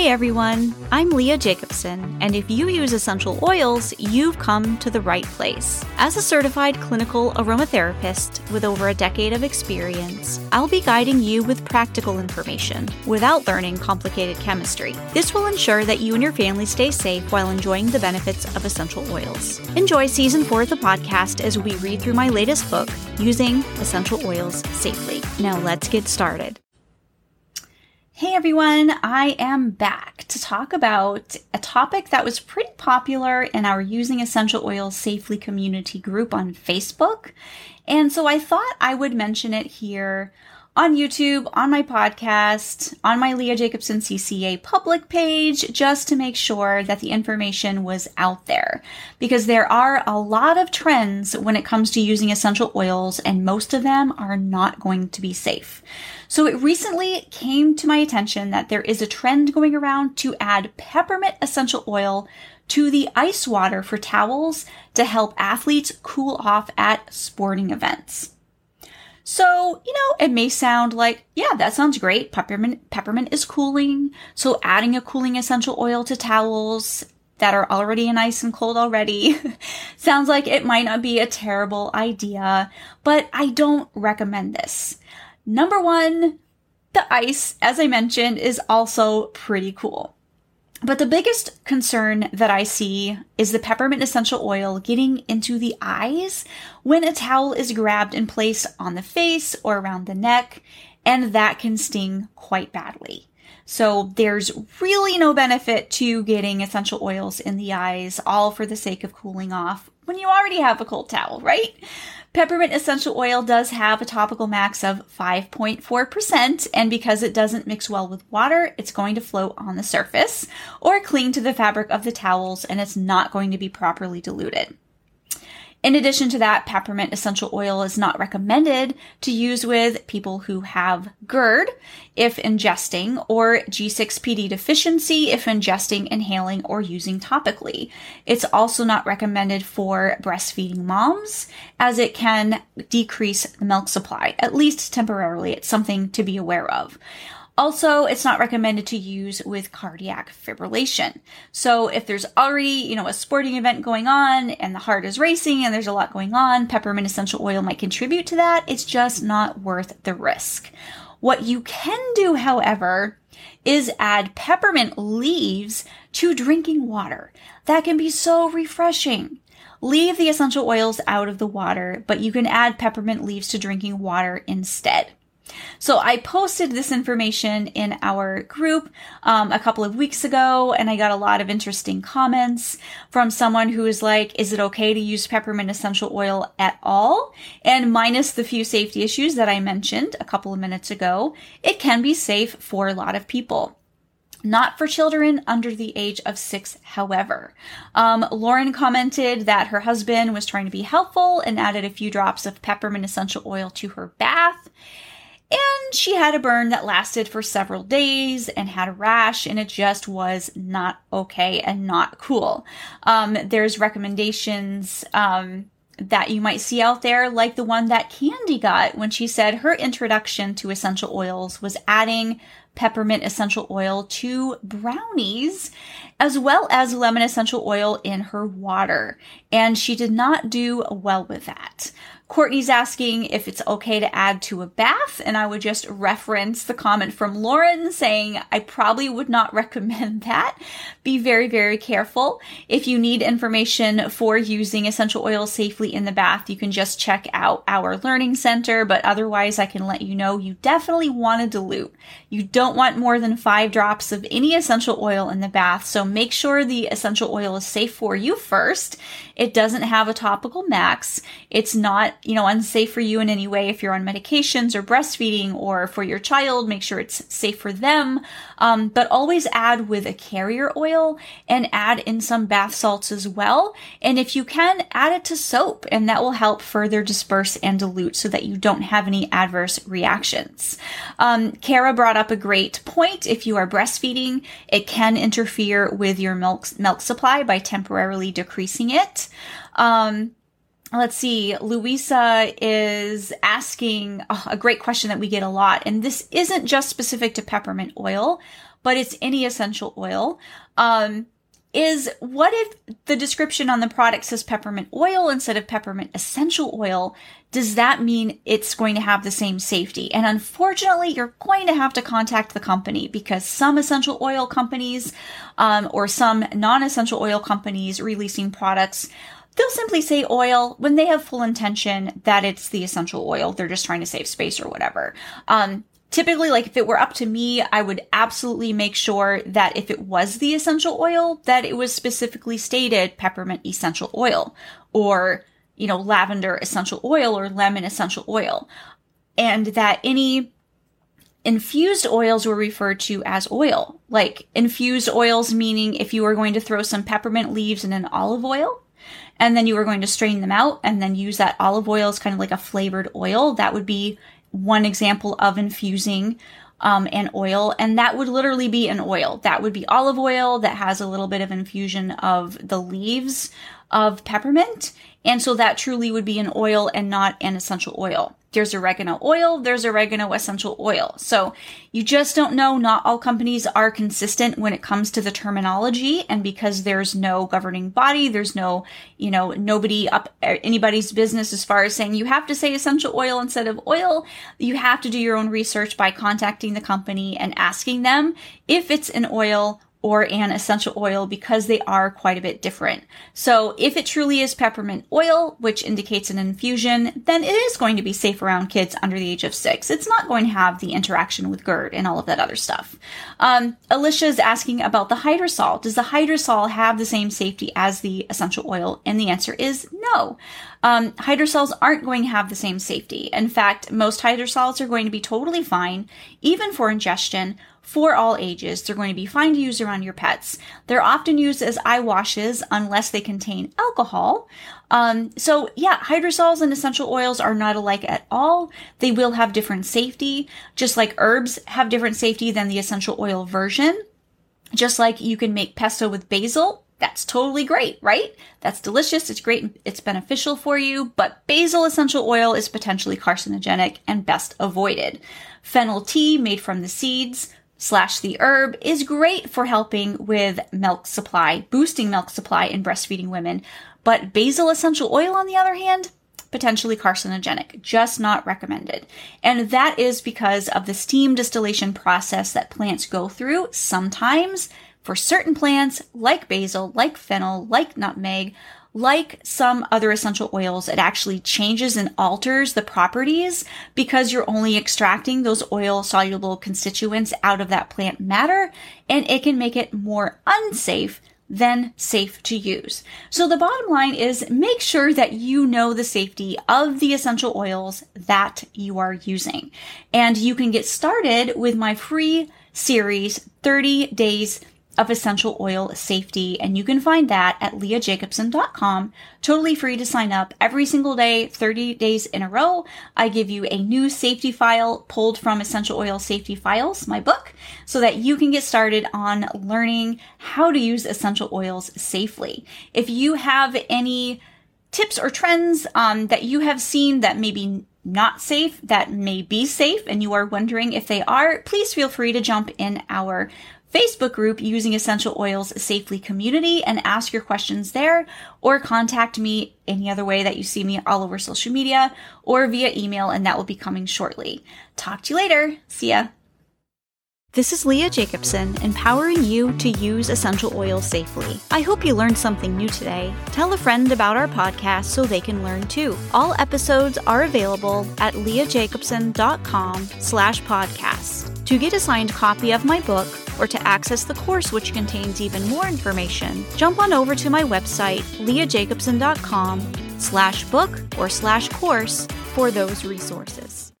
Hey everyone, I'm Leah Jacobson, and if you use essential oils, you've come to the right place. As a certified clinical aromatherapist with over a decade of experience, I'll be guiding you with practical information without learning complicated chemistry. This will ensure that you and your family stay safe while enjoying the benefits of essential oils. Enjoy season four of the podcast as we read through my latest book, Using Essential Oils Safely. Now let's get started. Hey everyone, I am back to talk about a topic that was pretty popular in our Using Essential Oils Safely community group on Facebook. And so I thought I would mention it here on YouTube, on my podcast, on my Leah Jacobson CCA public page, just to make sure that the information was out there. Because there are a lot of trends when it comes to using essential oils, and most of them are not going to be safe. So it recently came to my attention that there is a trend going around to add peppermint essential oil to the ice water for towels to help athletes cool off at sporting events. So, you know, it may sound like, yeah, that sounds great. Peppermint, peppermint is cooling. So adding a cooling essential oil to towels that are already in ice and cold already sounds like it might not be a terrible idea, but I don't recommend this. Number one, the ice, as I mentioned, is also pretty cool. But the biggest concern that I see is the peppermint essential oil getting into the eyes when a towel is grabbed and placed on the face or around the neck, and that can sting quite badly. So there's really no benefit to getting essential oils in the eyes, all for the sake of cooling off when you already have a cold towel, right? Peppermint essential oil does have a topical max of 5.4%, and because it doesn't mix well with water, it's going to float on the surface or cling to the fabric of the towels, and it's not going to be properly diluted. In addition to that, peppermint essential oil is not recommended to use with people who have GERD if ingesting or G6PD deficiency if ingesting, inhaling, or using topically. It's also not recommended for breastfeeding moms as it can decrease the milk supply, at least temporarily. It's something to be aware of. Also, it's not recommended to use with cardiac fibrillation. So if there's already, you know, a sporting event going on and the heart is racing and there's a lot going on, peppermint essential oil might contribute to that. It's just not worth the risk. What you can do, however, is add peppermint leaves to drinking water. That can be so refreshing. Leave the essential oils out of the water, but you can add peppermint leaves to drinking water instead. So I posted this information in our group um, a couple of weeks ago, and I got a lot of interesting comments from someone who was like, "Is it okay to use peppermint essential oil at all?" And minus the few safety issues that I mentioned a couple of minutes ago, it can be safe for a lot of people. Not for children under the age of six, however. Um, Lauren commented that her husband was trying to be helpful and added a few drops of peppermint essential oil to her bath. And she had a burn that lasted for several days and had a rash, and it just was not okay and not cool. Um, there's recommendations um, that you might see out there, like the one that Candy got when she said her introduction to essential oils was adding peppermint essential oil to brownies, as well as lemon essential oil in her water. And she did not do well with that. Courtney's asking if it's okay to add to a bath, and I would just reference the comment from Lauren saying, I probably would not recommend that. Be very, very careful. If you need information for using essential oils safely in the bath, you can just check out our learning center, but otherwise I can let you know you definitely want to dilute. You don't want more than five drops of any essential oil in the bath, so make sure the essential oil is safe for you first. It doesn't have a topical max. It's not you know, unsafe for you in any way if you're on medications or breastfeeding or for your child, make sure it's safe for them. Um, but always add with a carrier oil and add in some bath salts as well. And if you can, add it to soap and that will help further disperse and dilute so that you don't have any adverse reactions. Um, Kara brought up a great point. If you are breastfeeding, it can interfere with your milk, milk supply by temporarily decreasing it. Um, let's see, Louisa is asking a great question that we get a lot. And this isn't just specific to peppermint oil, but it's any essential oil. Um, is what if the description on the product says peppermint oil instead of peppermint essential oil? Does that mean it's going to have the same safety? And unfortunately, you're going to have to contact the company because some essential oil companies um, or some non essential oil companies releasing products they'll simply say oil when they have full intention that it's the essential oil. They're just trying to save space or whatever. Um, typically, like if it were up to me, I would absolutely make sure that if it was the essential oil, that it was specifically stated peppermint essential oil or, you know, lavender essential oil or lemon essential oil. And that any infused oils were referred to as oil. Like infused oils, meaning if you were going to throw some peppermint leaves in an olive oil, and then you were going to strain them out and then use that olive oil as kind of like a flavored oil. That would be one example of infusing um, an oil, and that would literally be an oil. That would be olive oil that has a little bit of infusion of the leaves of peppermint. And so that truly would be an oil and not an essential oil. There's oregano oil, there's oregano essential oil. So you just don't know. Not all companies are consistent when it comes to the terminology. And because there's no governing body, there's no, you know, nobody up anybody's business as far as saying you have to say essential oil instead of oil. You have to do your own research by contacting the company and asking them if it's an oil or an essential oil because they are quite a bit different. So if it truly is peppermint oil, which indicates an infusion, then it is going to be safe around kids under the age of six. It's not going to have the interaction with GERD and all of that other stuff. Um, Alicia is asking about the hydrosol. Does the hydrosol have the same safety as the essential oil? And the answer is no. Um, hydrosols aren't going to have the same safety. In fact, most hydrosols are going to be totally fine, even for ingestion, for all ages. They're going to be fine to use around your pets. They're often used as eye washes unless they contain alcohol. Um, so yeah, hydrosols and essential oils are not alike at all. They will have different safety, just like herbs have different safety than the essential oil version. Just like you can make pesto with basil, that's totally great, right? That's delicious. It's great. It's beneficial for you, but basil essential oil is potentially carcinogenic and best avoided. Fennel tea made from the seeds slash the herb is great for helping with milk supply, boosting milk supply in breastfeeding women. But basil essential oil, on the other hand, potentially carcinogenic, just not recommended. And that is because of the steam distillation process that plants go through. Sometimes for certain plants, like basil, like fennel, like nutmeg, like some other essential oils, it actually changes and alters the properties because you're only extracting those oil soluble constituents out of that plant matter and it can make it more unsafe than safe to use. So the bottom line is make sure that you know the safety of the essential oils that you are using. And you can get started with my free series, 30 days of essential oil safety. And you can find that at leahjacobson.com. Totally free to sign up every single day, 30 days in a row. I give you a new safety file pulled from Essential Oil Safety Files, my book, so that you can get started on learning how to use essential oils safely. If you have any tips or trends um, that you have seen that maybe not safe, that may be safe, and you are wondering if they are, please feel free to jump in our Facebook group using Essential Oils Safely Community and ask your questions there, or contact me any other way that you see me all over social media or via email, and that will be coming shortly. Talk to you later. See ya. This is Leah Jacobson, empowering you to use essential oils safely. I hope you learned something new today. Tell a friend about our podcast so they can learn too. All episodes are available at leahjacobson.com slash podcast. To get a signed copy of my book or to access the course which contains even more information, jump on over to my website, leahjacobson.com slash book or slash course for those resources.